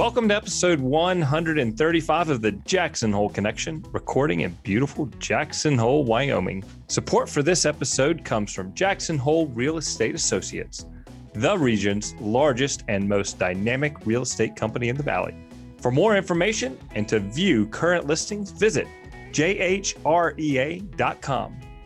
Welcome to episode 135 of the Jackson Hole Connection, recording in beautiful Jackson Hole, Wyoming. Support for this episode comes from Jackson Hole Real Estate Associates, the region's largest and most dynamic real estate company in the valley. For more information and to view current listings, visit jhrea.com.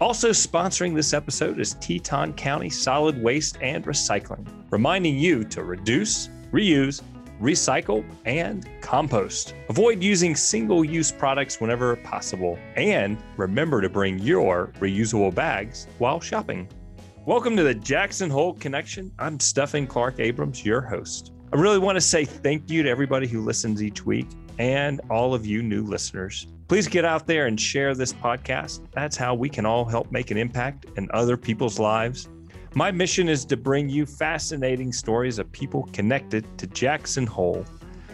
Also sponsoring this episode is Teton County Solid Waste and Recycling, reminding you to reduce, reuse, recycle, and compost. Avoid using single use products whenever possible, and remember to bring your reusable bags while shopping. Welcome to the Jackson Hole Connection. I'm Stephan Clark Abrams, your host. I really want to say thank you to everybody who listens each week and all of you new listeners. Please get out there and share this podcast. That's how we can all help make an impact in other people's lives my mission is to bring you fascinating stories of people connected to Jackson Hole.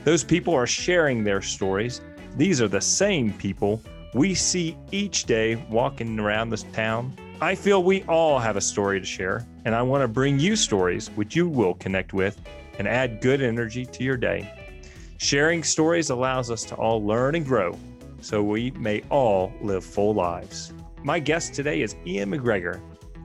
Those people are sharing their stories. These are the same people we see each day walking around this town. I feel we all have a story to share, and I want to bring you stories which you will connect with and add good energy to your day. Sharing stories allows us to all learn and grow so we may all live full lives. My guest today is Ian McGregor.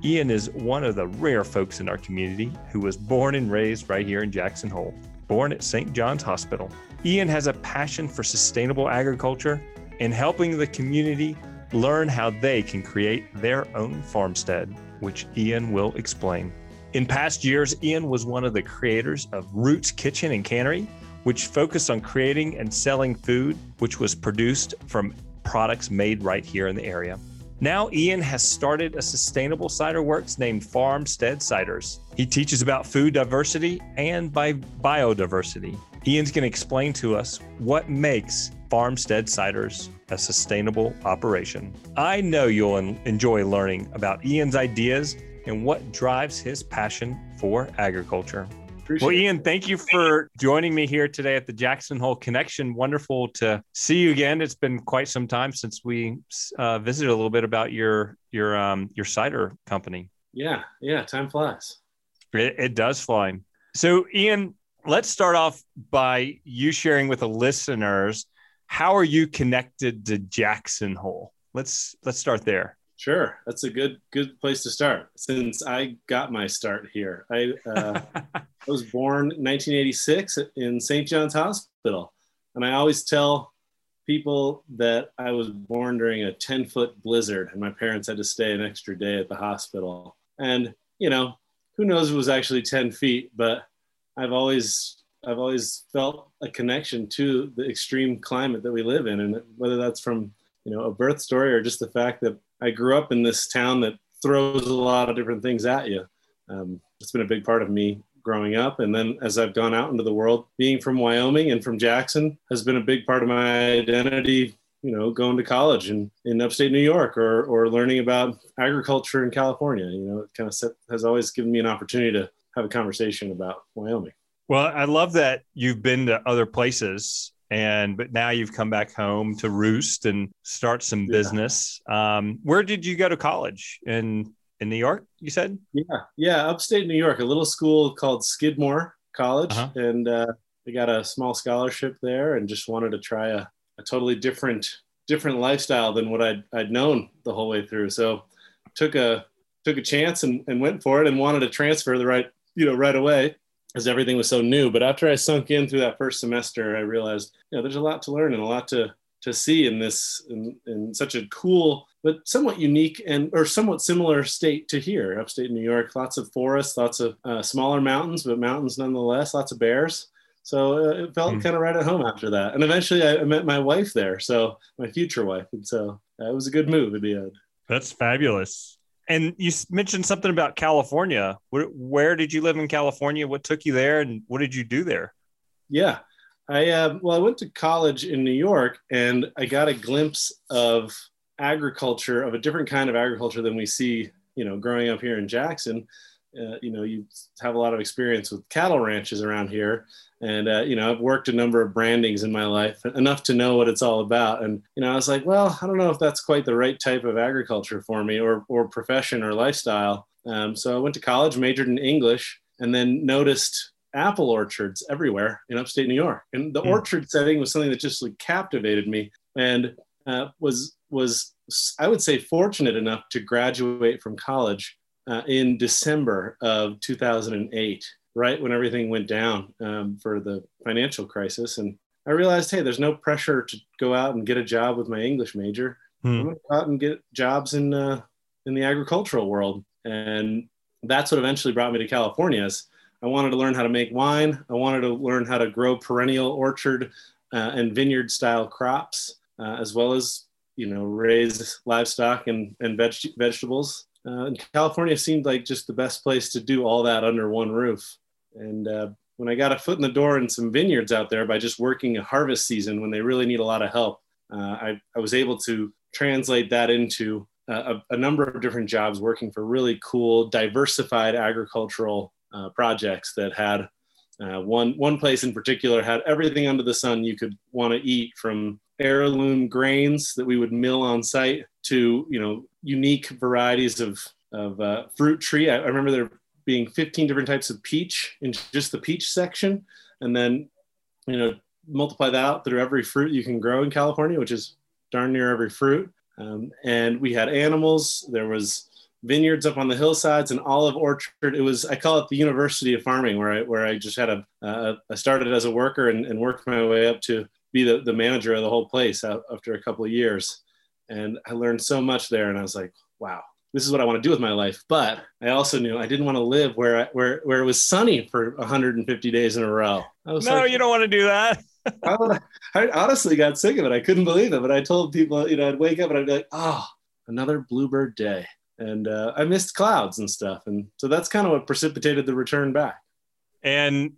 Ian is one of the rare folks in our community who was born and raised right here in Jackson Hole, born at St. John's Hospital. Ian has a passion for sustainable agriculture and helping the community learn how they can create their own farmstead, which Ian will explain. In past years, Ian was one of the creators of Roots Kitchen and Cannery, which focused on creating and selling food which was produced from products made right here in the area. Now, Ian has started a sustainable cider works named Farmstead Ciders. He teaches about food diversity and by biodiversity. Ian's going to explain to us what makes Farmstead Ciders a sustainable operation. I know you'll enjoy learning about Ian's ideas and what drives his passion for agriculture. Appreciate well, Ian, thank you for joining me here today at the Jackson Hole Connection. Wonderful to see you again. It's been quite some time since we uh, visited a little bit about your your um, your cider company. Yeah, yeah, time flies. It, it does fly. So, Ian, let's start off by you sharing with the listeners how are you connected to Jackson Hole. Let's let's start there. Sure, that's a good good place to start. Since I got my start here, I, uh, I was born 1986 in St. John's Hospital, and I always tell people that I was born during a 10 foot blizzard, and my parents had to stay an extra day at the hospital. And you know, who knows it was actually 10 feet, but I've always I've always felt a connection to the extreme climate that we live in, and whether that's from you know a birth story or just the fact that I grew up in this town that throws a lot of different things at you. Um, it's been a big part of me growing up. And then as I've gone out into the world, being from Wyoming and from Jackson has been a big part of my identity, you know, going to college in, in upstate New York or, or learning about agriculture in California. You know, it kind of set, has always given me an opportunity to have a conversation about Wyoming. Well, I love that you've been to other places and but now you've come back home to roost and start some yeah. business um, where did you go to college in in new york you said yeah yeah upstate new york a little school called skidmore college uh-huh. and uh, i got a small scholarship there and just wanted to try a, a totally different different lifestyle than what I'd, I'd known the whole way through so took a took a chance and, and went for it and wanted to transfer the right you know right away as everything was so new. But after I sunk in through that first semester, I realized, you know, there's a lot to learn and a lot to to see in this in, in such a cool but somewhat unique and or somewhat similar state to here, upstate New York. Lots of forests, lots of uh, smaller mountains, but mountains nonetheless. Lots of bears. So uh, it felt mm. kind of right at home after that. And eventually, I, I, met my wife there, so my future wife, and so uh, it was a good move at the end. That's fabulous. And you mentioned something about California. Where, where, did you live in California? What took you there, and what did you do there? Yeah, I uh, well, I went to college in New York, and I got a glimpse of agriculture, of a different kind of agriculture than we see, you know, growing up here in Jackson. Uh, you know, you have a lot of experience with cattle ranches around here, and uh, you know i've worked a number of brandings in my life enough to know what it's all about and you know i was like well i don't know if that's quite the right type of agriculture for me or, or profession or lifestyle um, so i went to college majored in english and then noticed apple orchards everywhere in upstate New York. And the mm. orchard setting was something that just like captivated me and uh, was was I would say fortunate enough to graduate from college uh, in December of 2008, right when everything went down um, for the financial crisis. And I realized, hey, there's no pressure to go out and get a job with my English major. Hmm. I'm going to go out and get jobs in uh, in the agricultural world, and that's what eventually brought me to California. Is I wanted to learn how to make wine. I wanted to learn how to grow perennial orchard uh, and vineyard style crops, uh, as well as you know raise livestock and and veg- vegetables. Uh, and California seemed like just the best place to do all that under one roof. And uh, when I got a foot in the door in some vineyards out there by just working a harvest season when they really need a lot of help, uh, I, I was able to translate that into a, a, number of different jobs working for really cool, diversified agricultural uh, projects that had uh, one one place in particular had everything under the sun you could want to eat from heirloom grains that we would mill on site to you know unique varieties of of uh, fruit tree. I, I, remember there being 15 different types of peach in just the peach section, and then you know multiply that out through every fruit you can grow in California, which is darn near every fruit. Um, and we had animals. There was vineyards up on the hillsides and olive orchard. It was I call it the University of Farming, where I where I just had a uh, I started as a worker and, and worked my way up to be the, the manager of the whole place after a couple of years. And I learned so much there. And I was like, wow, this is what I want to do with my life. But I also knew I didn't want to live where, I, where, where it was sunny for 150 days in a row. I was no, like, you don't want to do that. I, I honestly got sick of it. I couldn't believe it. But I told people, you know, I'd wake up and I'd be like, oh, another bluebird day. And uh, I missed clouds and stuff. And so that's kind of what precipitated the return back. And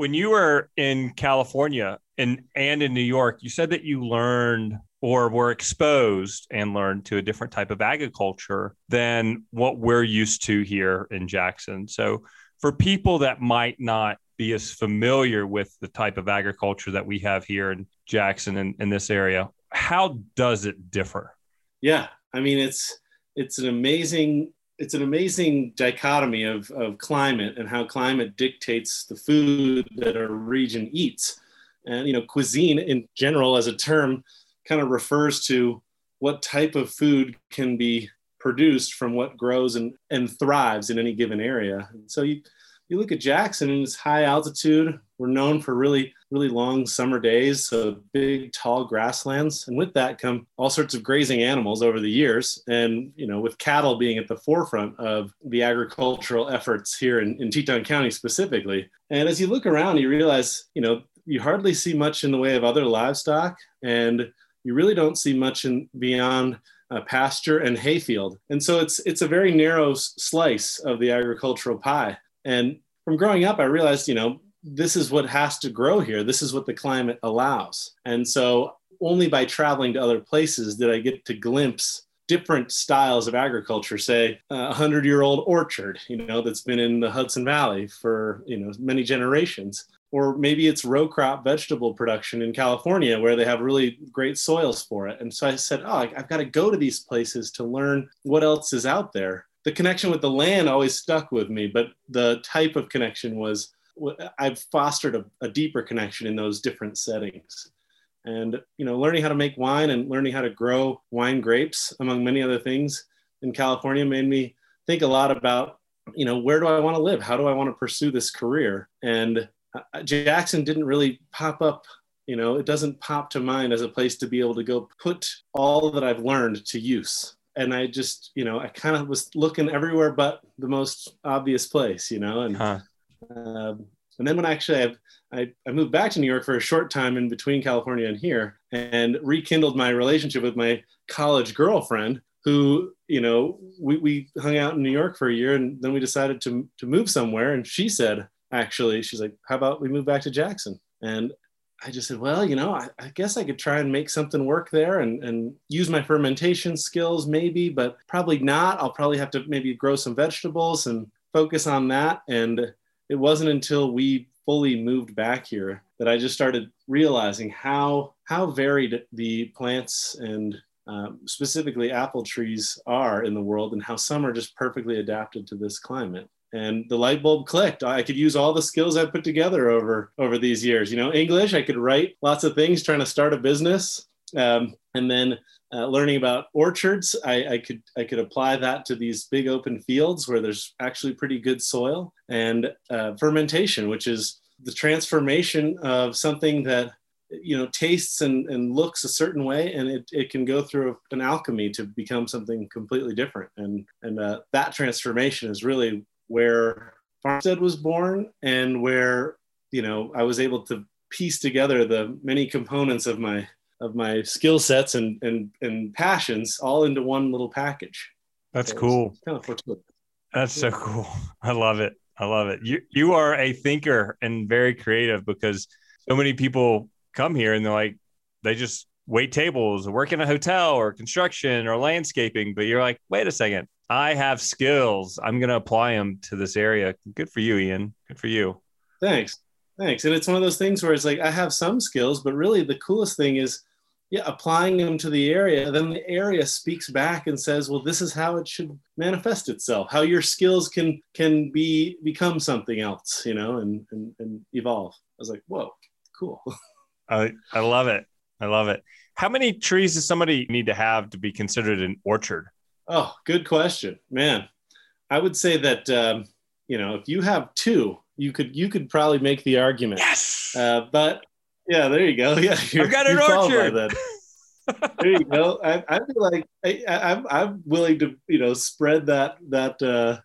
when you were in California and and in New York, you said that you learned or were exposed and learned to a different type of agriculture than what we're used to here in Jackson. So for people that might not be as familiar with the type of agriculture that we have here in Jackson and in, in this area, how does it differ? Yeah, I mean it's it's an amazing it's an amazing dichotomy of, of climate and how climate dictates the food that a region eats. And you know, cuisine in general as a term kind of refers to what type of food can be produced from what grows and, and thrives in any given area. And so you you look at Jackson and it's high altitude. We're known for really, really long summer days, so big, tall grasslands. And with that come all sorts of grazing animals over the years. And, you know, with cattle being at the forefront of the agricultural efforts here in, in Teton County specifically. And as you look around, you realize, you know, you hardly see much in the way of other livestock. And you really don't see much in beyond uh, pasture and hayfield. And so it's it's a very narrow slice of the agricultural pie. And from growing up, I realized, you know, this is what has to grow here. This is what the climate allows. And so only by traveling to other places did I get to glimpse different styles of agriculture, say a hundred year old orchard, you know, that's been in the Hudson Valley for, you know, many generations. Or maybe it's row crop vegetable production in California where they have really great soils for it. And so I said, oh, I've got to go to these places to learn what else is out there the connection with the land always stuck with me, but the type of connection was I've fostered a, a, deeper connection in those different settings. And you know, learning how to make wine and learning how to grow wine grapes, among many other things, in California made me think a lot about you know where do I want to live? How do I want to pursue this career? And uh, Jackson didn't really pop up. You know, it doesn't pop to mind as a place to be able to go put all that I've learned to use and I just, you know, I kind of was looking everywhere but the most obvious place, you know, and huh. um, and then when I actually I, I, I moved back to New York for a short time in between California and here, and rekindled my relationship with my college girlfriend, who you know we, we hung out in New York for a year, and then we decided to to move somewhere, and she said actually she's like, how about we move back to Jackson? And I just said, well, you know, I, I, guess I could try and make something work there and, and use my fermentation skills maybe, but probably not. I'll probably have to maybe grow some vegetables and focus on that. And it wasn't until we fully moved back here that I just started realizing how how varied the plants and um, specifically apple trees are in the world and how some are just perfectly adapted to this climate. And the light bulb clicked. I could use all the skills i put together over over these years. You know english i could write lots of things trying to start a business. Um, and then uh, learning about orchards I, I, could i could apply that to these big open fields where there's actually pretty good soil and uh, fermentation which is the transformation of something that you know tastes and, and looks a certain way and it, it can go through an alchemy to become something completely different. And and uh, that transformation is really where farmstead was born and where you know i was able to piece together the many components of my of my skill sets and and and passions all into one little package. That's so cool. kind of that's so cool. I love it. I love it. You you are a thinker and very creative because so many people come here and they're like, they just wait tables, work in a hotel or construction or landscaping. But you're like, wait a second, I have skills. I'm going to apply them to this area. Good for you, Ian. Good for you. Thanks. Thanks. And it's one of those things where it's like, I have some skills, but really the coolest thing is, yeah, applying them to the area. Then the area speaks back and says, well, this is how it should manifest itself, how your skills can can be become something else, you know, and and, and evolve. I was like, whoa, cool. I, I love it. I love it. How many trees does somebody need to have to be considered an orchard? Oh, good question, man. I would say that um, you know if you have two, you could you could probably make the argument. Yes. Uh, but yeah, there you go. Yeah, I've got an orchard. there you go. I, I feel like I, I'm I'm willing to you know spread that that uh,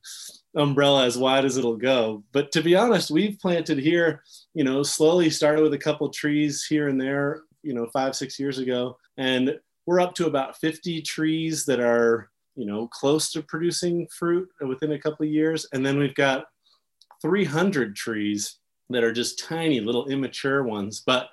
umbrella as wide as it'll go. But to be honest, we've planted here, you know, slowly started with a couple trees here and there, you know, five, six years ago. And we're up to about 50 trees that are, you know, close to producing fruit within a couple of years. And then we've got 300 trees that are just tiny little immature ones. But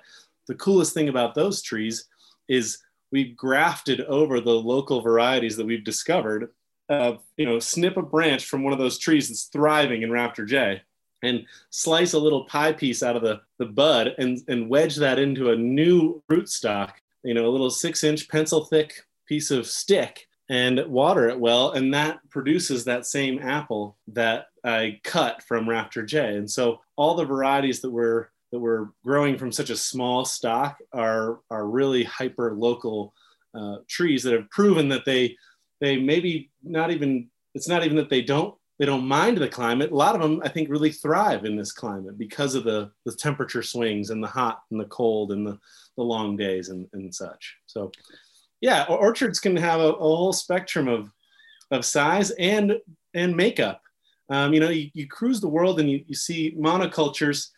the coolest thing about those trees is we've grafted over the local varieties that we've discovered uh, you know, snip a branch from one of those trees that's thriving in Rafter J and slice a little pie piece out of the, the bud and, and wedge that into a new rootstock, you know, a little six inch pencil thick piece of stick and water it well. And that produces that same apple that I cut from Rafter J. And so all the varieties that we're that we're growing from such a small stock are, are really hyper local uh, trees that have proven that they they maybe not even it's not even that they don't they don't mind the climate a lot of them i think really thrive in this climate because of the the temperature swings and the hot and the cold and the, the long days and, and such so yeah orchards can have a, a whole spectrum of of size and and makeup. Um, you know you, you cruise the world and you, you see monocultures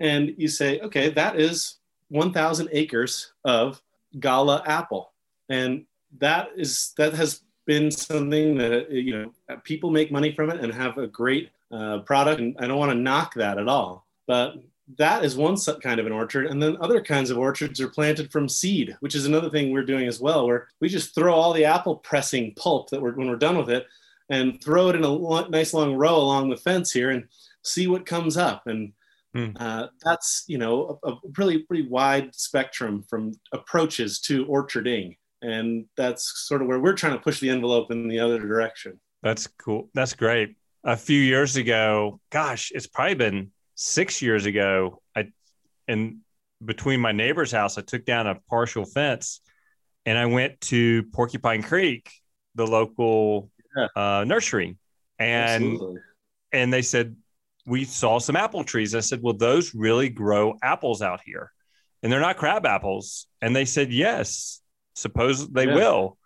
and you say okay that is 1000 acres of gala apple. And that is that has been something that you know people make money from it and have a great uh, product. And i don't want to knock that at all but that is one kind of an orchard and then other kinds of orchards are planted from seed which is another thing we're doing as well where we just throw all the apple pressing pulp that we're when we're done with it and throw it in a nice long row along the fence here and see what comes up. And mm. uh, that's you know a, a really pretty wide spectrum from approaches to orcharding. And that's sort of where we're trying to push the envelope in the other direction. That's cool. That's great. A few years ago gosh it's probably been six years ago i in between my neighbor's house i took down a partial fence and i went to porcupine creek the local yeah. uh, nursery and Absolutely. and they said we saw some apple trees i said well those really grow apples out here and they're not crab apples and they said yes Suppose they yeah. will.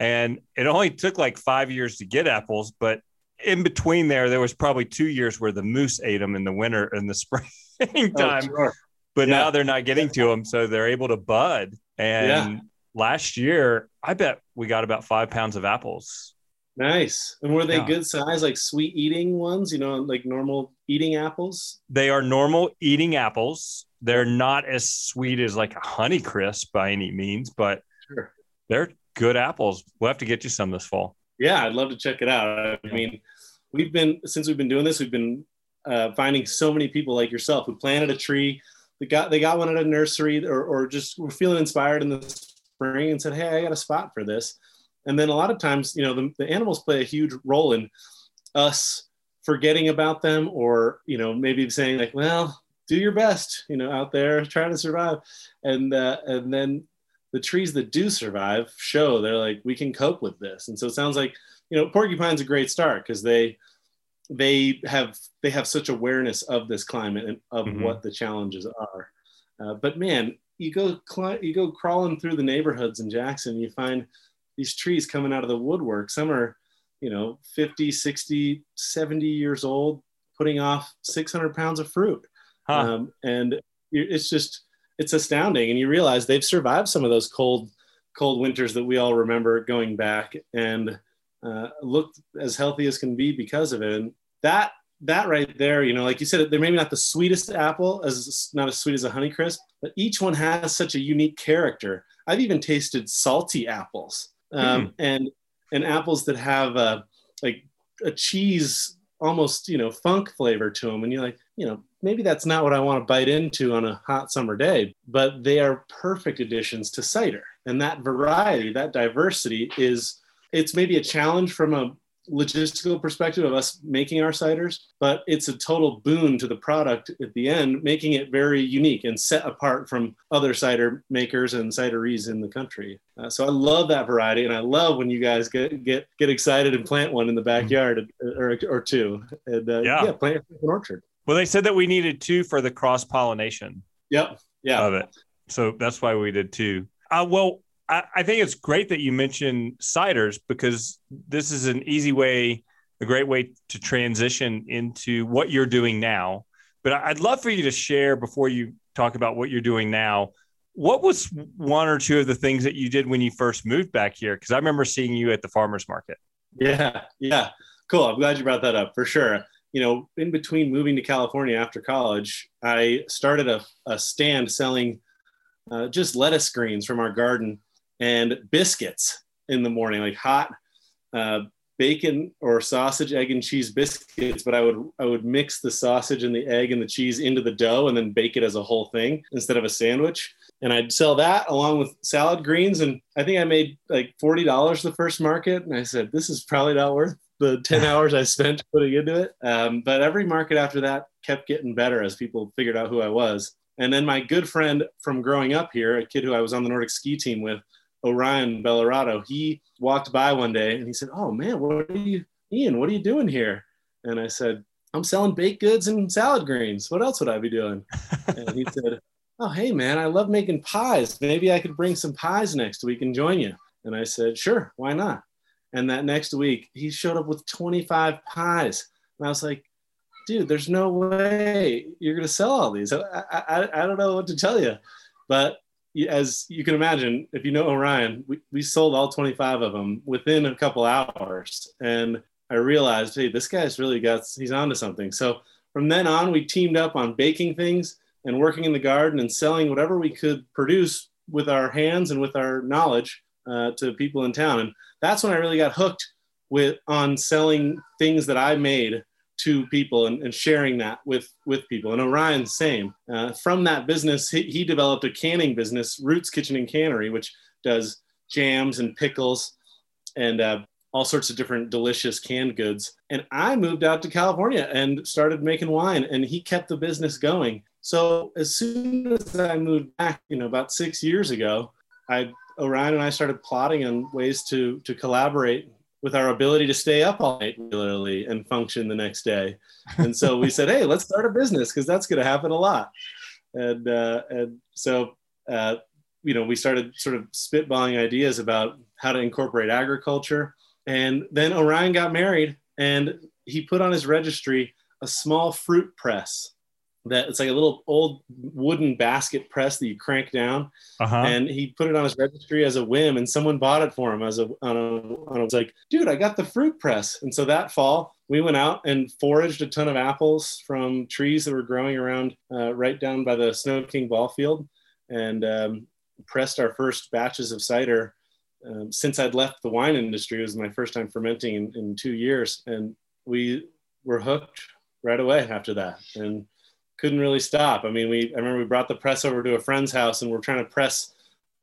And it only took like five years to get apples, but in between there, there was probably two years where the moose ate them in the winter and the springtime. Oh, sure. But yeah. now they're not getting to them, so they're able to bud. And yeah. last year, I bet we got about five pounds of apples. Nice. And were they yeah. good size, like sweet eating ones? You know, like normal eating apples? They are normal eating apples. They're not as sweet as like a honey crisp by any means, but Sure. They're good apples. We'll have to get you some this fall. Yeah, I'd love to check it out. I mean, we've been since we've been doing this, we've been uh, finding so many people like yourself who planted a tree. They got they got one at a nursery, or, or just were feeling inspired in the spring and said, "Hey, I got a spot for this." And then a lot of times, you know, the, the animals play a huge role in us forgetting about them or you know maybe saying like well do your best you know out there trying to survive and uh, and then the trees that do survive show they're like we can cope with this and so it sounds like you know porcupine's a great start because they they have they have such awareness of this climate and of mm-hmm. what the challenges are uh, but man you go cl- you go crawling through the neighborhoods in jackson you find these trees coming out of the woodwork some are you know 50 60 70 years old putting off 600 pounds of fruit huh. um, and it's just it's astounding. And you realize they've survived some of those cold cold winters that we all remember going back and uh, looked as healthy as can be because of it. And that that right there you know like you said they're maybe not the sweetest apple as not as sweet as a honeycrisp but each one has such a unique character. I've even tasted salty apples um, mm. and and apples that have a, like a cheese almost you know funk flavor to them and you're like you know maybe that's not what i want to bite into on a hot summer day but they are perfect additions to cider and that variety that diversity is it's maybe a challenge from a logistical perspective of us making our ciders, but it's a total boon to the product at the end, making it very unique and set apart from other cider makers and cideries in the country. Uh, so I love that variety, and I love when you guys get get get excited and plant one in the backyard mm-hmm. or, or two, and uh, yeah. yeah, plant an orchard. Well, they said that we needed two for the cross pollination. Yep. Yeah. Of it. So that's why we did two. Uh, well, I, I think it's great that you mentioned ciders because this is an easy way, a great way to transition into what you're doing now. But I'd love for you to share before you talk about what you're doing now. What was one or two of the things that you did when you first moved back here? Because I remember seeing you at the farmers market. Yeah, yeah, cool. I'm glad you brought that up for sure. You know, in between moving to California after college, I started a, a stand selling uh, just lettuce greens from our garden and biscuits in the morning, like hot uh, bacon or sausage, egg, and cheese biscuits. But I would I would mix the sausage and the egg and the cheese into the dough and then bake it as a whole thing instead of a sandwich. And I'd sell that along with salad greens. And I think I made like forty dollars the first market. And I said, this is probably not worth the 10 hours I spent putting into it. Um, but every market after that kept getting better as people figured out who I was. And then my good friend from growing up here, a kid who I was on the Nordic ski team with, Orion Bellarato, he walked by one day and he said, Oh man, what are you, Ian, what are you doing here? And I said, I'm selling baked goods and salad greens. What else would I be doing? and he said, Oh, hey man, I love making pies. Maybe I could bring some pies next week and join you. And I said, Sure, why not? And that next week, he showed up with 25 pies. And I was like, dude, there's no way you're going to sell all these. I, I, I don't know what to tell you. But as you can imagine, if you know Orion, we, we sold all 25 of them within a couple hours. And I realized, hey, this guy's really got, he's onto something. So from then on, we teamed up on baking things and working in the garden and selling whatever we could produce with our hands and with our knowledge uh, to people in town. And that's when I really got hooked with on selling things that I made to people and, and, sharing that with with people. And orion same. Uh, from that business he, he, developed a canning business roots kitchen and cannery which does jams and pickles and uh, all sorts of different delicious canned goods. And i moved out to california and started making wine and he kept the business going. So as soon as i moved back you know about six years ago i orion and i started plotting on ways to to collaborate with our ability to stay up all night regularly and function the next day. And so we said, hey, let's start a business because that's going to happen a lot. And uh, and so uh, you know we started sort of spitballing ideas about how to incorporate agriculture. And then Orion got married, and he put on his registry a small fruit press that it's like a little old wooden basket press that you crank down. Uh-huh. And he put it on his registry as a whim, and someone bought it for him as a. On a, on a was like, dude, I got the fruit press. And so that fall, we went out and foraged a ton of apples from trees that were growing around uh, right down by the Snow King ball field, and um, pressed our first batches of cider. Um, since I'd left the wine industry, it was my first time fermenting in, in two years, and we were hooked right away after that. And couldn't really stop. I mean, we I remember we brought the press over to a friend's house and we're trying to press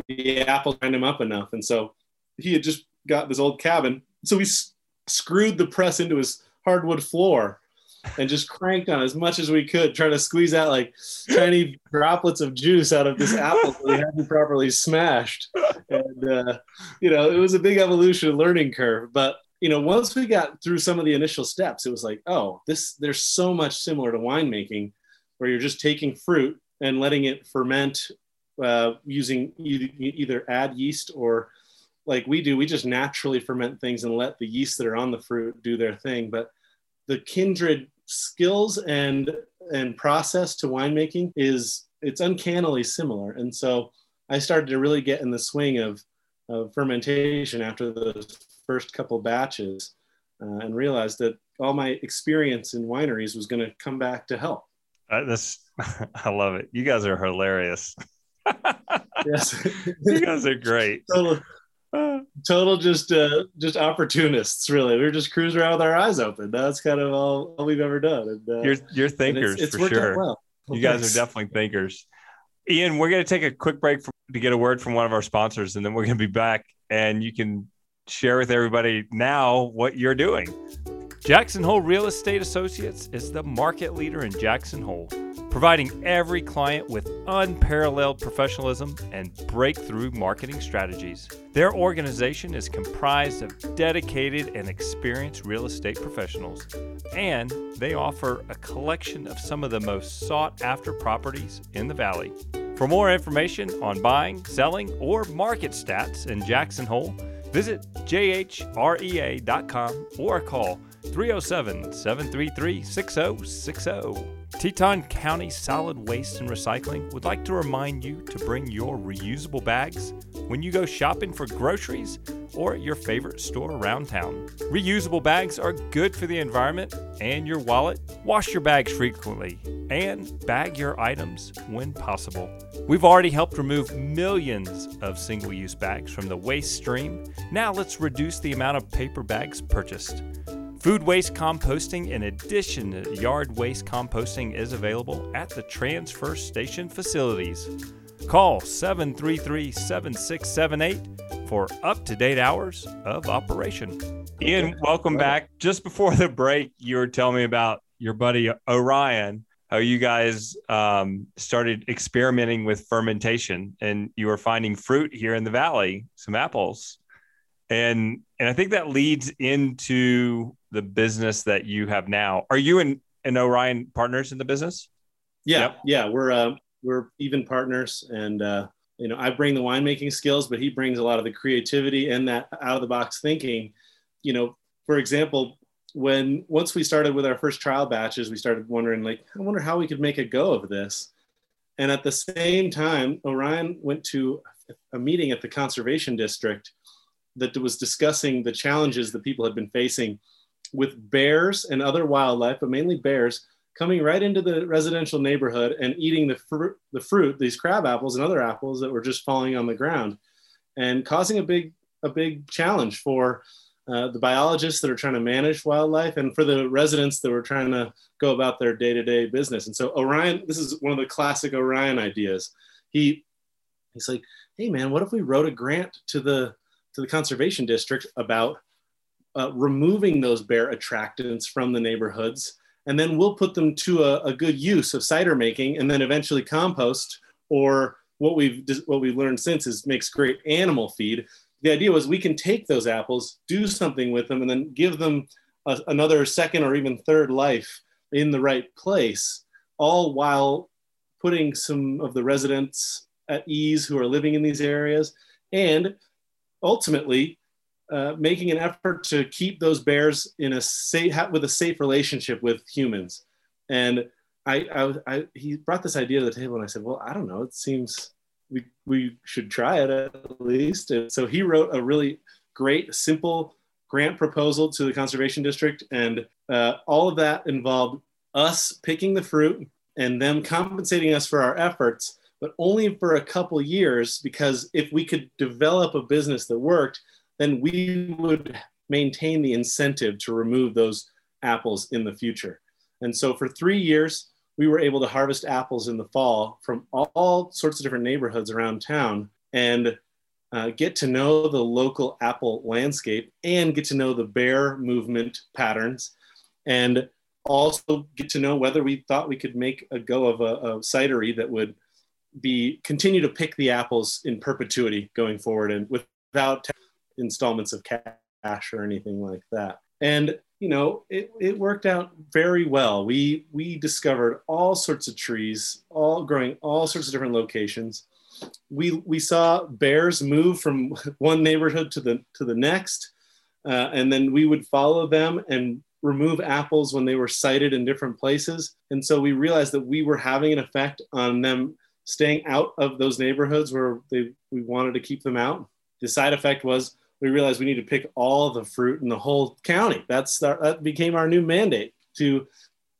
the apple grind him up enough, and so he had just got this old cabin, so we s- screwed the press into his hardwood floor and just cranked on as much as we could, trying to squeeze out like tiny droplets of juice out of this apple that we hadn't properly smashed. And uh, you know, it was a big evolution learning curve. But you know, once we got through some of the initial steps, it was like, oh, this there's so much similar to winemaking, where you're just taking fruit and letting it ferment uh, using either, either add yeast or like we do, we just naturally ferment things and let the yeast that are on the fruit do their thing. But the kindred skills and and process to winemaking is it's uncannily similar. And so I started to really get in the swing of, of fermentation after those first couple batches uh, and realized that all my experience in wineries was going to come back to help. Uh, this, I love it. You guys are hilarious. yes, you guys are great. Total, total just uh, just opportunists, really. We are just cruising around with our eyes open. That's kind of all, all we've ever done. And, uh, you're you're thinkers it's, it's for sure. Well. Well, you guys thanks. are definitely thinkers. Ian, we're going to take a quick break for, to get a word from one of our sponsors, and then we're going to be back, and you can share with everybody now what you're doing. Jackson Hole Real Estate Associates is the market leader in Jackson Hole, providing every client with unparalleled professionalism and breakthrough marketing strategies. Their organization is comprised of dedicated and experienced real estate professionals, and they offer a collection of some of the most sought after properties in the Valley. For more information on buying, selling, or market stats in Jackson Hole, visit jhrea.com or call 307 733 6060. Teton County Solid Waste and Recycling would like to remind you to bring your reusable bags when you go shopping for groceries or at your favorite store around town. Reusable bags are good for the environment and your wallet. Wash your bags frequently and bag your items when possible. We've already helped remove millions of single use bags from the waste stream. Now let's reduce the amount of paper bags purchased. Food waste composting, in addition to yard waste composting, is available at the transfer station facilities. Call 733 7678 for up to date hours of operation. Ian, welcome back. Just before the break, you were telling me about your buddy Orion, how you guys um, started experimenting with fermentation and you were finding fruit here in the valley, some apples. And and I think that leads into the business that you have now. Are you and, and Orion partners in the business? Yeah, yep. yeah, we're uh, we're even partners, and uh, you know I bring the winemaking skills, but he brings a lot of the creativity and that out of the box thinking. You know, for example, when once we started with our first trial batches, we started wondering like, I wonder how we could make a go of this. And at the same time, Orion went to a meeting at the conservation district that was discussing the challenges that people had been facing with bears and other wildlife, but mainly bears, coming right into the residential neighborhood and eating the fruit, the fruit, these crab apples and other apples that were just falling on the ground, and causing a big a big challenge for uh, the biologists that are trying to manage wildlife and for the residents that were trying to go about their day-to-day business. And so Orion, this is one of the classic Orion ideas. He he's like, hey man, what if we wrote a grant to the to the conservation district about uh, removing those bear attractants from the neighborhoods. And then we'll put them to a, a, good use of cider making and then eventually compost or what we've, what we've learned since is makes great animal feed. The idea was we can take those apples, do something with them, and then give them a, another second or even third life in the right place, all while putting some of the residents at ease who are living in these areas and ultimately uh, making an effort to keep those bears in a safe with a safe relationship with humans. And I, I, I, he brought this idea to the table, and I said, "Well, I don't know. It seems we we should try it at least." And so he wrote a really great, simple grant proposal to the conservation district, and uh, all of that involved us picking the fruit and them compensating us for our efforts, but only for a couple years because if we could develop a business that worked, then we would maintain the incentive to remove those apples in the future. And so for three years, we were able to harvest apples in the fall from all, sorts of different neighborhoods around town and uh, get to know the local apple landscape and get to know the bear movement patterns. And also get to know whether we thought we could make a go of a, a cidery that would be continue to pick the apples in perpetuity going forward and without installments of cash or anything like that. And you know, it, it worked out very well. We we discovered all sorts of trees, all growing all sorts of different locations. We we saw bears move from one neighborhood to the to the next, uh, and then we would follow them and remove apples when they were sighted in different places. And so we realized that we were having an effect on them staying out of those neighborhoods where they, we wanted to keep them out. The side effect was we realized we need to pick all the fruit in the whole county. That's our, that became our new mandate to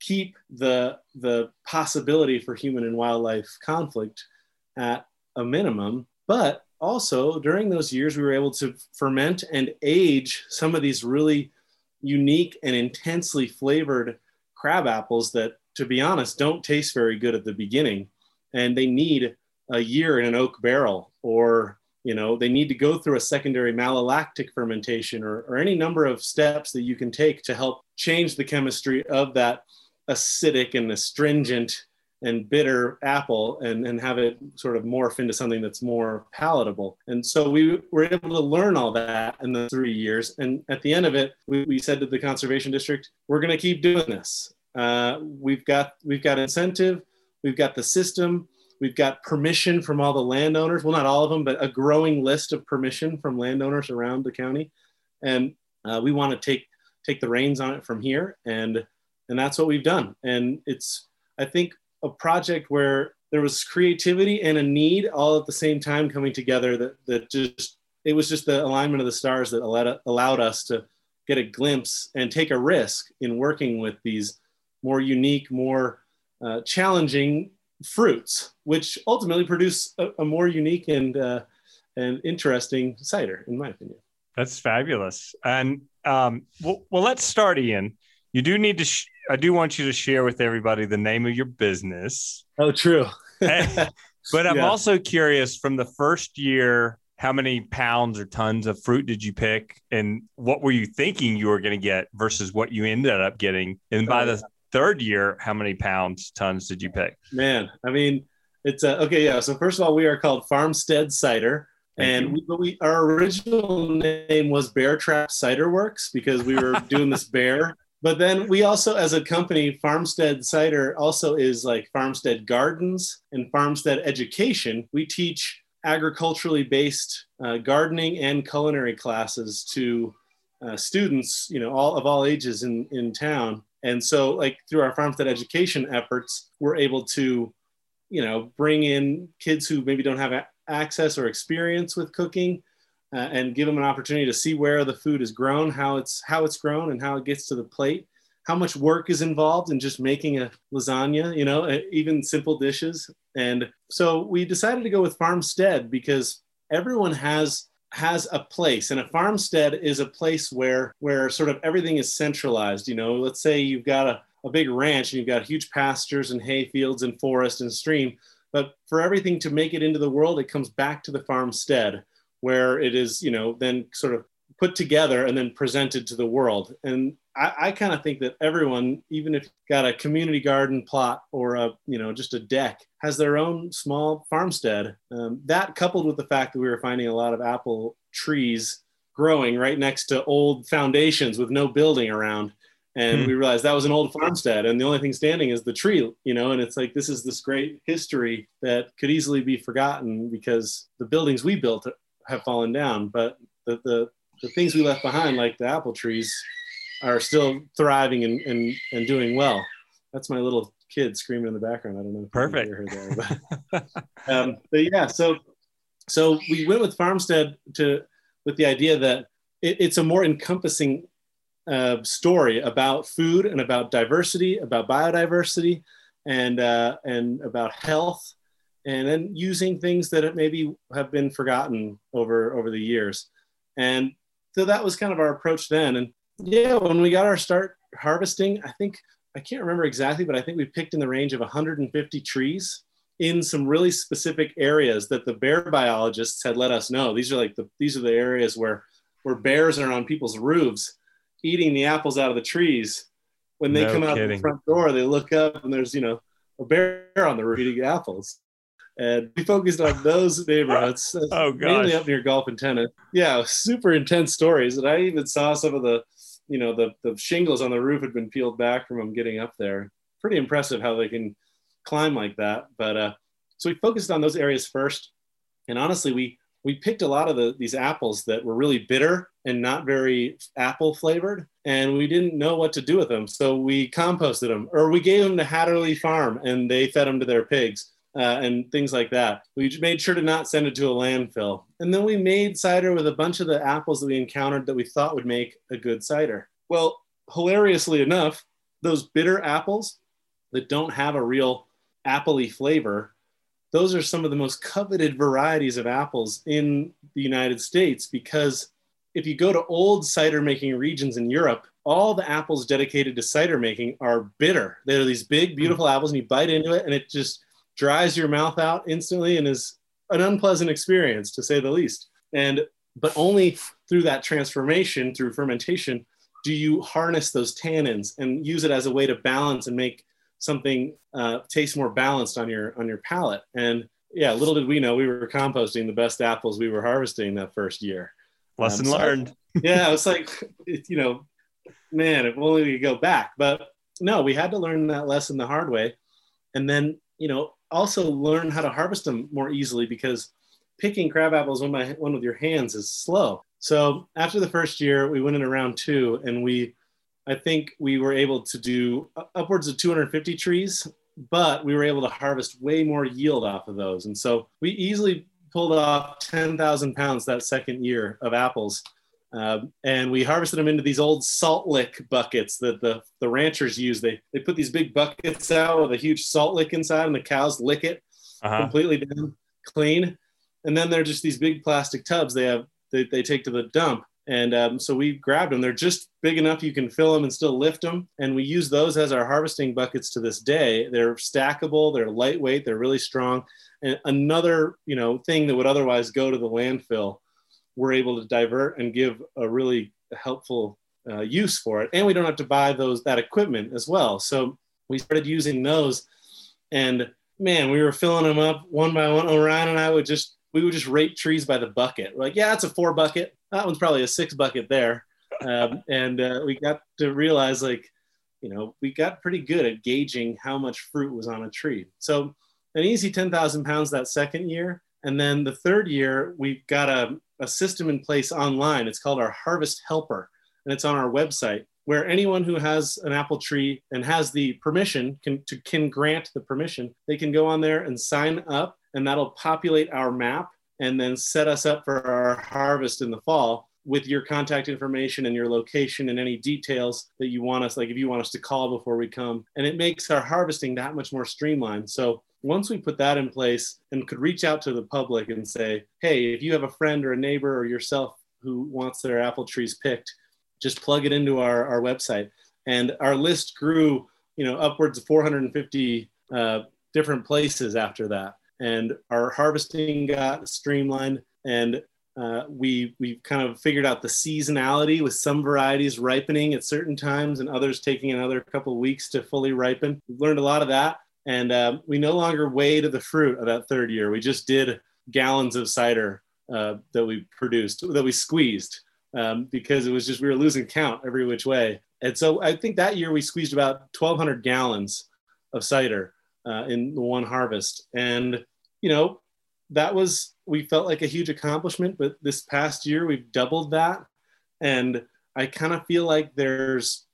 keep the the possibility for human and wildlife conflict at a minimum. But also during those years, we were able to ferment and age some of these really unique and intensely flavored crab apples that, to be honest, don't taste very good at the beginning, and they need a year in an oak barrel or you know they need to go through a secondary malolactic fermentation or, or any number of steps that you can take to help change the chemistry of that acidic and astringent and bitter apple and, and have it sort of morph into something that's more palatable. And so we were able to learn all that in the three years. And at the end of it, we, we said to the conservation district, we're going to keep doing this. Uh, we've got we've got incentive, we've got the system, We've got permission from all the landowners. Well, not all of them, but a growing list of permission from landowners around the county. And uh, we want to take take the reins on it from here. And and that's what we've done. And it's I think a project where there was creativity and a need all at the same time coming together that that just it was just the alignment of the stars that allowed, allowed us to get a glimpse and take a risk in working with these more unique, more uh, challenging fruits, which ultimately produce a, a more unique and uh, and interesting cider, in my opinion. That's fabulous. And um, well, well, let's start, Ian. You do need to. Sh- I do want you to share with everybody the name of your business. Oh, true. but I'm yeah. also curious from the first year, how many pounds or tons of fruit did you pick, and what were you thinking you were going to get versus what you ended up getting? And by oh, the third year, how many pounds, tons did you pick? Man, I mean, it's a, okay. Yeah. So first of all, we are called Farmstead Cider. Thank and we, we, our original name was Bear Trap Cider Works because we were doing this bear. But then we also, as a company, Farmstead Cider also is like Farmstead Gardens and Farmstead Education. We teach agriculturally based uh, gardening and culinary classes to uh, students, you know, all of all ages in, in town. And so, like through our farmstead education efforts, we're able to, you know, bring in kids who maybe don't have a- access or experience with cooking, uh, and give them an opportunity to see where the food is grown, how it's how it's grown, and how it gets to the plate. How much work is involved in just making a lasagna, you know, even simple dishes. And so we decided to go with farmstead because everyone has has a place and a farmstead is a place where where sort of everything is centralized you know let's say you've got a, a big ranch and you've got huge pastures and hay fields and forest and stream but for everything to make it into the world it comes back to the farmstead where it is you know then sort of put together and then presented to the world. And I, I kind of think that everyone, even if got a community garden plot or a you know just a deck, has their own small farmstead. Um, that coupled with the fact that we were finding a lot of apple trees growing right next to old foundations with no building around. And hmm. we realized that was an old farmstead, and the only thing standing is the tree, you know. And it's like this is this great history that could easily be forgotten because the buildings we built have fallen down, but the, the the things we left behind, like the apple trees, are still thriving and, and, and doing well. That's my little kid screaming in the background. I don't know. If Perfect. You hear her there, but, um, but yeah, so so we went with Farmstead to with the idea that it, it's a more encompassing uh, story about food and about diversity, about biodiversity, and uh, and about health, and then using things that maybe have been forgotten over over the years. And so that was kind of our approach then. And yeah, when we got our start harvesting, I think I can't remember exactly, but I think we picked in the range of 150 trees in some really specific areas that the bear biologists had let us know. These are like the these are the areas where where bears are on people's roofs eating the apples out of the trees when they No come out kidding. the front door, they look up and there's, you know, a bear on the roof eating apples. And we focused on those neighborhoods, uh, Oh, mainly up near golf and tennis. Yeah, super intense stories. And I even saw some of the, you know, the, the shingles on the roof had been peeled back from them getting up there. Pretty impressive how they can climb like that. But uh, so we focused on those areas first. And honestly, we we picked a lot of the, these apples that were really bitter and not very apple flavored, and we didn't know what to do with them. So we composted them, or we gave them to Hatterley Farm, and they fed them to their pigs uh, and things like that. We made sure to not send it to a landfill, and then we made cider with a bunch of the apples that we encountered that we thought would make a good cider. Well, hilariously enough, those bitter apples that don't have a real appley flavor those are some of the most coveted varieties of apples in the United States because if you go to old cider making regions in Europe, all the apples dedicated to cider making are bitter. They're these big, beautiful apples, and you bite into it, and it just dries your mouth out instantly and is an unpleasant experience to say the least. And but only through that transformation, through fermentation, do you harness those tannins and use it as a way to balance and make something uh, taste more balanced on your on your palate. And yeah, little did we know we were composting the best apples we were harvesting that first year. Lesson Um, so- learned. Yeah, it was like, you know, man, if only we could go back. But no, we had to learn that lesson the hard way, and then you know also learn how to harvest them more easily because picking crab apples one by one with your hands is slow. So after the first year, we went in around two, and we, I think we were able to do upwards of 250 trees, but we were able to harvest way more yield off of those, and so we easily pulled off 10,000 pounds that second year of apples. Um, and we harvested them into these old salt lick buckets that the, the ranchers use. They, they put these big buckets out with a huge salt lick inside, and the cows lick it Uh-huh. completely down clean. And then they're just these big plastic tubs they have they, they take to the dump. And um, so we grabbed them. They're just big enough you can fill them and still lift them. And we use those as our harvesting buckets to this day. They're stackable they're lightweight they're really strong. And another you know thing that would otherwise go to the landfill we're able to divert and give a really helpful uh, use for it and we don't have to buy those that equipment as well so we started using those and man, we were filling them up one by one. Orion and I would just we would just rate trees by the bucket. We're like, yeah, that's a four bucket. That one's probably a six bucket there. Um, and uh, we got to realize like, you know, we got pretty good at gauging how much fruit was on a tree. So an easy 10,000 pounds that second year. And then the third year, we got a, a system in place online. It's called our Harvest Helper, and it's on our website where anyone who has an apple tree and has the permission can to can grant the permission they can go on there and sign up and that'll populate our map and then set us up for our harvest in the fall with your contact information and your location and any details that you want us like if you want us to call before we come and it makes our harvesting that much more streamlined so once we put that in place and could reach out to the public and say hey if you have a friend or a neighbor or yourself who wants their apple trees picked just plug it into our, our website. And our list grew, you know, upwards of 450 uh, different places after that. And our harvesting got streamlined and uh, we, we kind of figured out the seasonality with some varieties ripening at certain times and others taking another couple weeks to fully ripen. We've learned a lot of that. And um, we no longer weighed the fruit of that third year. We just did gallons of cider uh, that we produced, that we squeezed um, because it was just we were losing count every which way. And so I think that year we squeezed about 1,200 gallons of cider uh, in the one harvest, and you know that was we felt like a huge accomplishment. But this past year we've doubled that, and I kind of feel like there's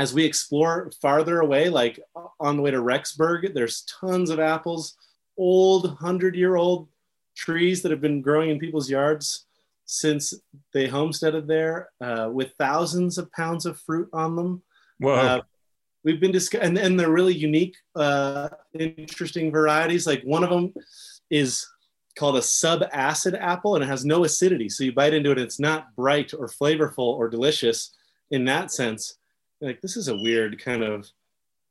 as we explore farther away, like on the way to Rexburg, there's tons of apples, old hundred year old trees that have been growing in people's yards since they homesteaded there uh, with thousands of pounds of fruit on them. Whoa. Uh, we've been discussing, and, and they're really unique, uh, interesting varieties. Like one of them is called a sub-acid apple, and it has no acidity. So you bite into it, and it's not bright or flavorful or delicious in that sense. Like this is a weird kind of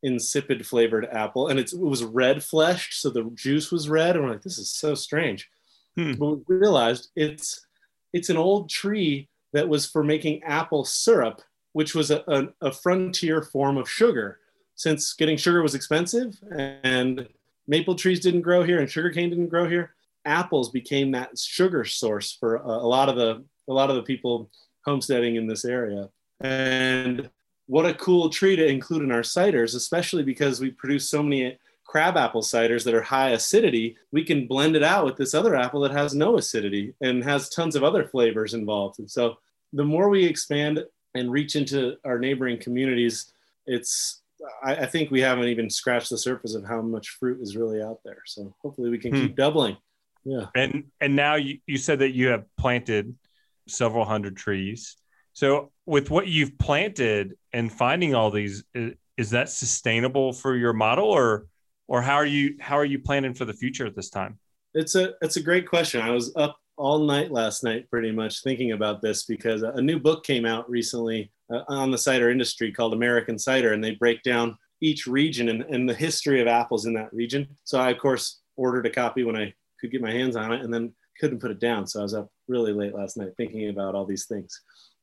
insipid flavored apple, and it's, it was red fleshed, so the juice was red, and we're like, this is so strange. Hmm. But we realized it's it's an old tree that was for making apple syrup which was a, a, a frontier form of sugar. Since getting sugar was expensive and maple trees didn't grow here and sugarcane didn't grow here, apples became that sugar source for a, a lot of the a lot of the people homesteading in this area. And what a cool tree to include in our ciders, especially because we produce so many crab apple ciders that are high acidity. We can blend it out with this other apple that has no acidity and has tons of other flavors involved. And so the more we expand and reach into our neighboring communities, it's I, I think we haven't even scratched the surface of how much fruit is really out there. So hopefully we can hmm. keep doubling. Yeah. And and now you, you said that you have planted several hundred trees. So with what you've planted and finding all these, is, that sustainable for your model or or how are you how are you planning for the future at this time? It's a it's a great question. I was up all night last night pretty much thinking about this because a new book came out recently uh, on the cider industry called American Cider and they break down each region and, and the history of apples in that region. So I of course ordered a copy when I could get my hands on it and then couldn't put it down. So I was up really late last night thinking about all these things.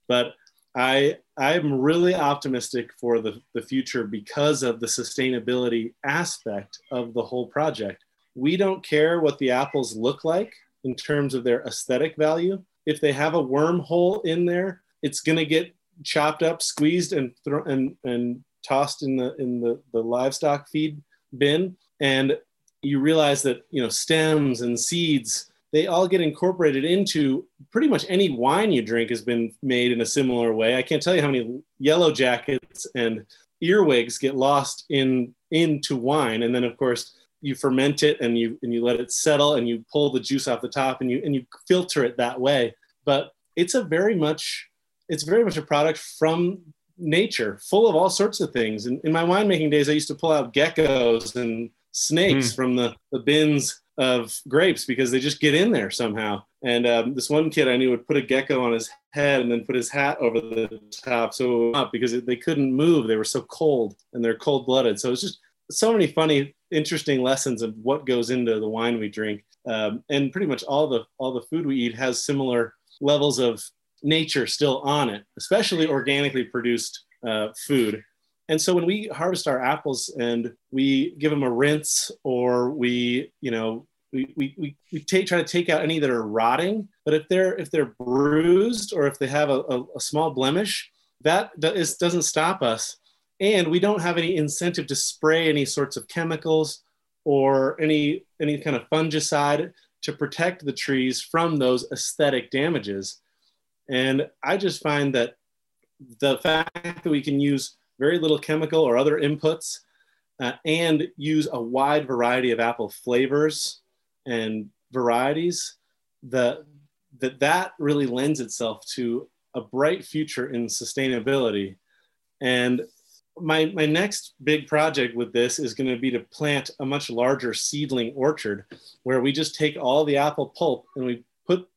But I I'm really optimistic for the, the future because of the sustainability aspect of the whole project. We don't care what the apples look like in terms of their aesthetic value. If they have a wormhole in there, it's going to get chopped up, squeezed, and thrown and and tossed in the in the, the livestock feed bin. And you realize that you know stems and seeds they all get incorporated into pretty much any wine you drink has been made in a similar way. I can't tell you how many yellow jackets and earwigs get lost in into wine, and then of course you ferment it and you and you let it settle and you pull the juice off the top and you and you filter it that way. But it's a very much it's very much a product from nature, full of all sorts of things. And in my winemaking days, I used to pull out geckos and snakes mm. from the, the bins of grapes because they just get in there somehow. And um, this one kid I knew would put a gecko on his head and then put his hat over the top so up because they couldn't move. They were so cold and they're cold blooded. So it's just so many funny, interesting lessons of what goes into the wine we drink. Um, and pretty much all the all the food we eat has similar levels of nature still on it, especially organically produced uh, food. And so when we harvest our apples and we give them a rinse or we, you know, we, we, we, we take, try to take out any that are rotting, but if they're, if they're bruised or if they have a, a, a small blemish, that, that is, doesn't stop us. And we don't have any incentive to spray any sorts of chemicals or any, any kind of fungicide to protect the trees from those aesthetic damages. And I just find that the fact that we can use very little chemical or other inputs, uh, and use a wide variety of apple flavors and varieties, that, that that really lends itself to a bright future in sustainability. And my, my next big project with this is going to be to plant a much larger seedling orchard where we just take all the apple pulp and we put,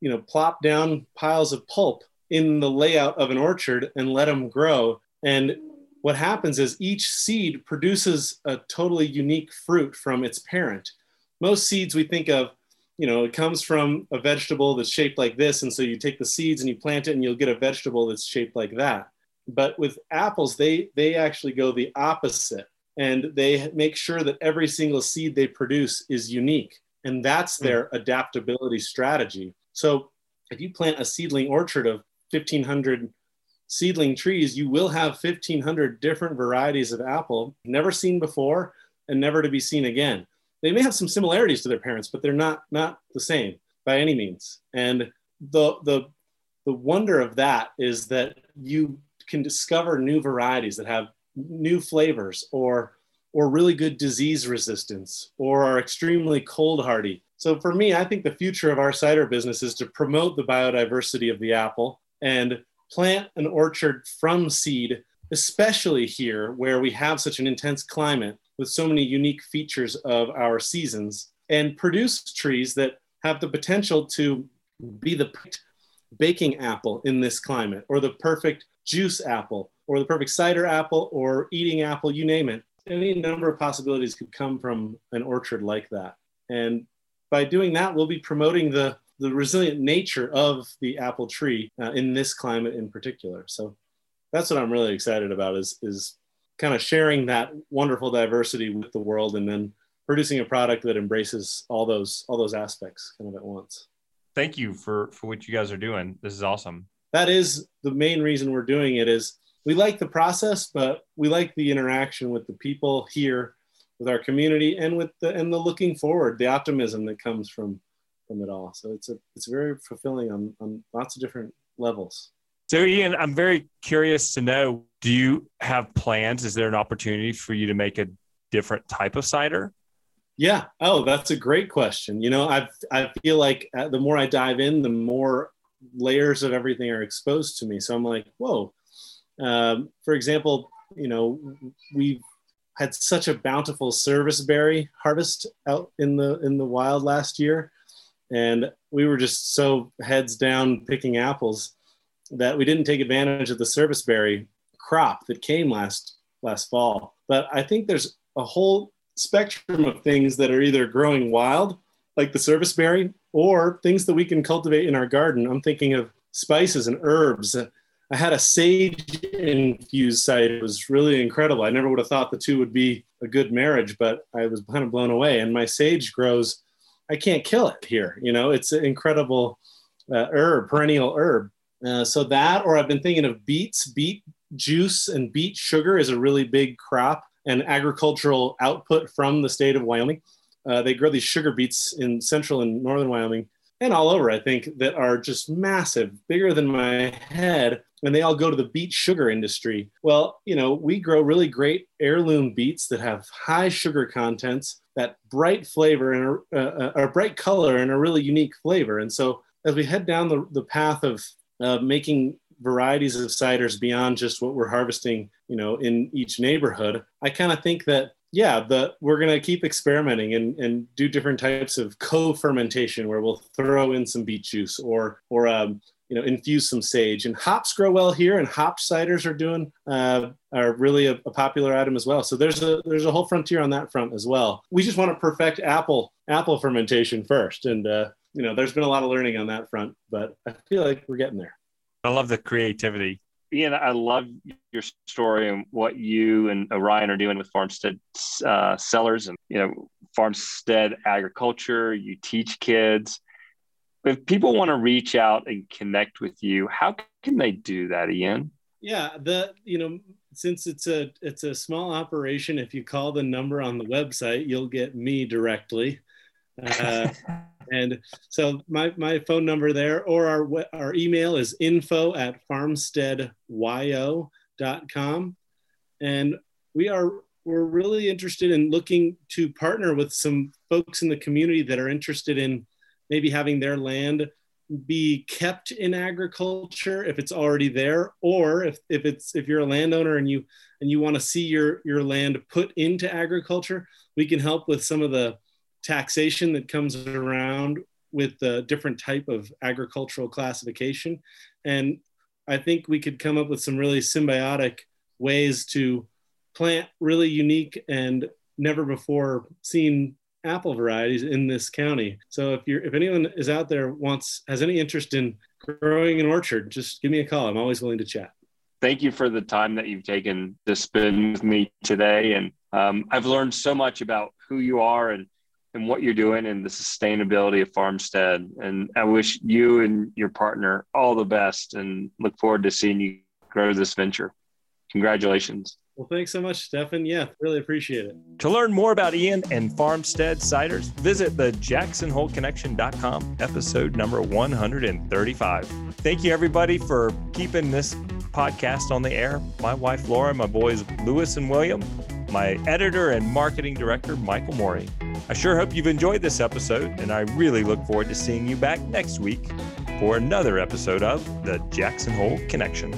you know, plop down piles of pulp in the layout of an orchard and let them grow. And what happens is each seed produces a totally unique fruit from its parent. Most seeds we think of, you know, it comes from a vegetable that's shaped like this. And so you take the seeds and you plant it and you'll get a vegetable that's shaped like that. But with apples, they, they actually go the opposite and they make sure that every single seed they produce is unique. And that's hmm. their adaptability strategy. So if you plant a seedling orchard of 1500 seedling trees, you will have 1,500 different varieties of apple, never seen before and never to be seen again. They may have some similarities to their parents, but they're not, not the same by any means. And the, the, the wonder of that is that you can discover new varieties that have new flavors or, or really good disease resistance or are extremely cold hardy. So for me, I think the future of our cider business is to promote the biodiversity of the apple and plant an orchard from seed, especially here where we have such an intense climate with so many unique features of our seasons, and produce trees that have the potential to be the baking apple in this climate, or the perfect juice apple, or the perfect cider apple, or eating apple, you name it. Any number of possibilities could come from an orchard like that. And by doing that, we'll be promoting the the resilient nature of the apple tree uh, in this climate in particular. So that's what I'm really excited about is is kind of sharing that wonderful diversity with the world and then producing a product that embraces all those all those aspects kind of at once. Thank you for for what you guys are doing. This is awesome. That is the main reason we're doing it is we like the process, but we like the interaction with the people here, with our community, and with the and the looking forward, the optimism that comes from from it all. So it's a it's very fulfilling on on lots of different levels. So, Ian, I'm very curious to know do you have plans? Is there an opportunity for you to make a different type of cider? Yeah. Oh, that's a great question. You know, I I feel like uh, the more I dive in, the more layers of everything are exposed to me. So I'm like, whoa. Um, for example, you know, we've had such a bountiful service berry harvest out in the in the wild last year, and we were just so heads down picking apples that we didn't take advantage of the service berry crop that came last last fall. But I think there's a whole spectrum of things that are either growing wild, like the service berry, or things that we can cultivate in our garden. I'm thinking of spices and herbs. I had a sage infused site. It was really incredible. I never would have thought the two would be a good marriage, but I was kind of blown away. And my sage grows, I can't kill it here. You know, it's an incredible uh, herb, perennial herb. Uh, so that, or I've been thinking of beets. Beet juice and beet sugar is a really big crop and agricultural output from the state of Wyoming. Uh, they grow these sugar beets in central and northern Wyoming and all over, I think, that are just massive, bigger than my head. And they all go to the beet sugar industry. Well, you know, we grow really great heirloom beets that have high sugar contents, that bright flavor and a, a, a bright color and a really unique flavor. And so as we head down the, the path of uh, making varieties of ciders beyond just what we're harvesting, you know, in each neighborhood, I kind of think that yeah, the we're gonna keep experimenting and, and do different types of co-fermentation where we'll throw in some beet juice or or um, you know infuse some sage. And hops grow well here, and hop ciders are doing uh, are really a, a popular item as well. So there's a there's a whole frontier on that front as well. We just want to perfect apple apple fermentation first, and uh, you know there's been a lot of learning on that front, but I feel like we're getting there. I love the creativity. Ian, I love your story and what you and Orion are doing with Farmstead uh, Cellars and you know Farmstead agriculture. You teach kids. If people want to reach out and connect with you, how can they do that, Ian? Yeah, the you know since it's a it's a small operation, if you call the number on the website, you'll get me directly. Uh, and so my, my phone number there or our, our email is info at farmsteadwyo.com. And we are, we're really interested in looking to partner with some folks in the community that are interested in maybe having their land be kept in agriculture if it's already there or if, if it's if you're a landowner and you and you want to see your your land put into agriculture we can help with some of the taxation that comes around with the different type of agricultural classification. And I think we could come up with some really symbiotic ways to plant really unique and never before seen apple varieties in this county. So if you're if anyone is out there wants has any interest in growing an orchard, just give me a call. I'm always willing to chat. Thank you for the time that you've taken to spend with me today. And um, I've learned so much about who you are and and what you're doing and the sustainability of Farmstead. And I wish you and your partner all the best and look forward to seeing you grow this venture. Congratulations. Well, thanks so much, Stephan. Yeah, really appreciate it. To learn more about Ian and Farmstead Ciders, visit the jacksonholeconnection.com, episode number 135. Thank you, everybody, for keeping this podcast on the air. My wife, Laura, my boys, Lewis and William, my editor and marketing director, Michael Morey. I sure hope you've enjoyed this episode, and I really look forward to seeing you back next week for another episode of the Jackson Hole Connection.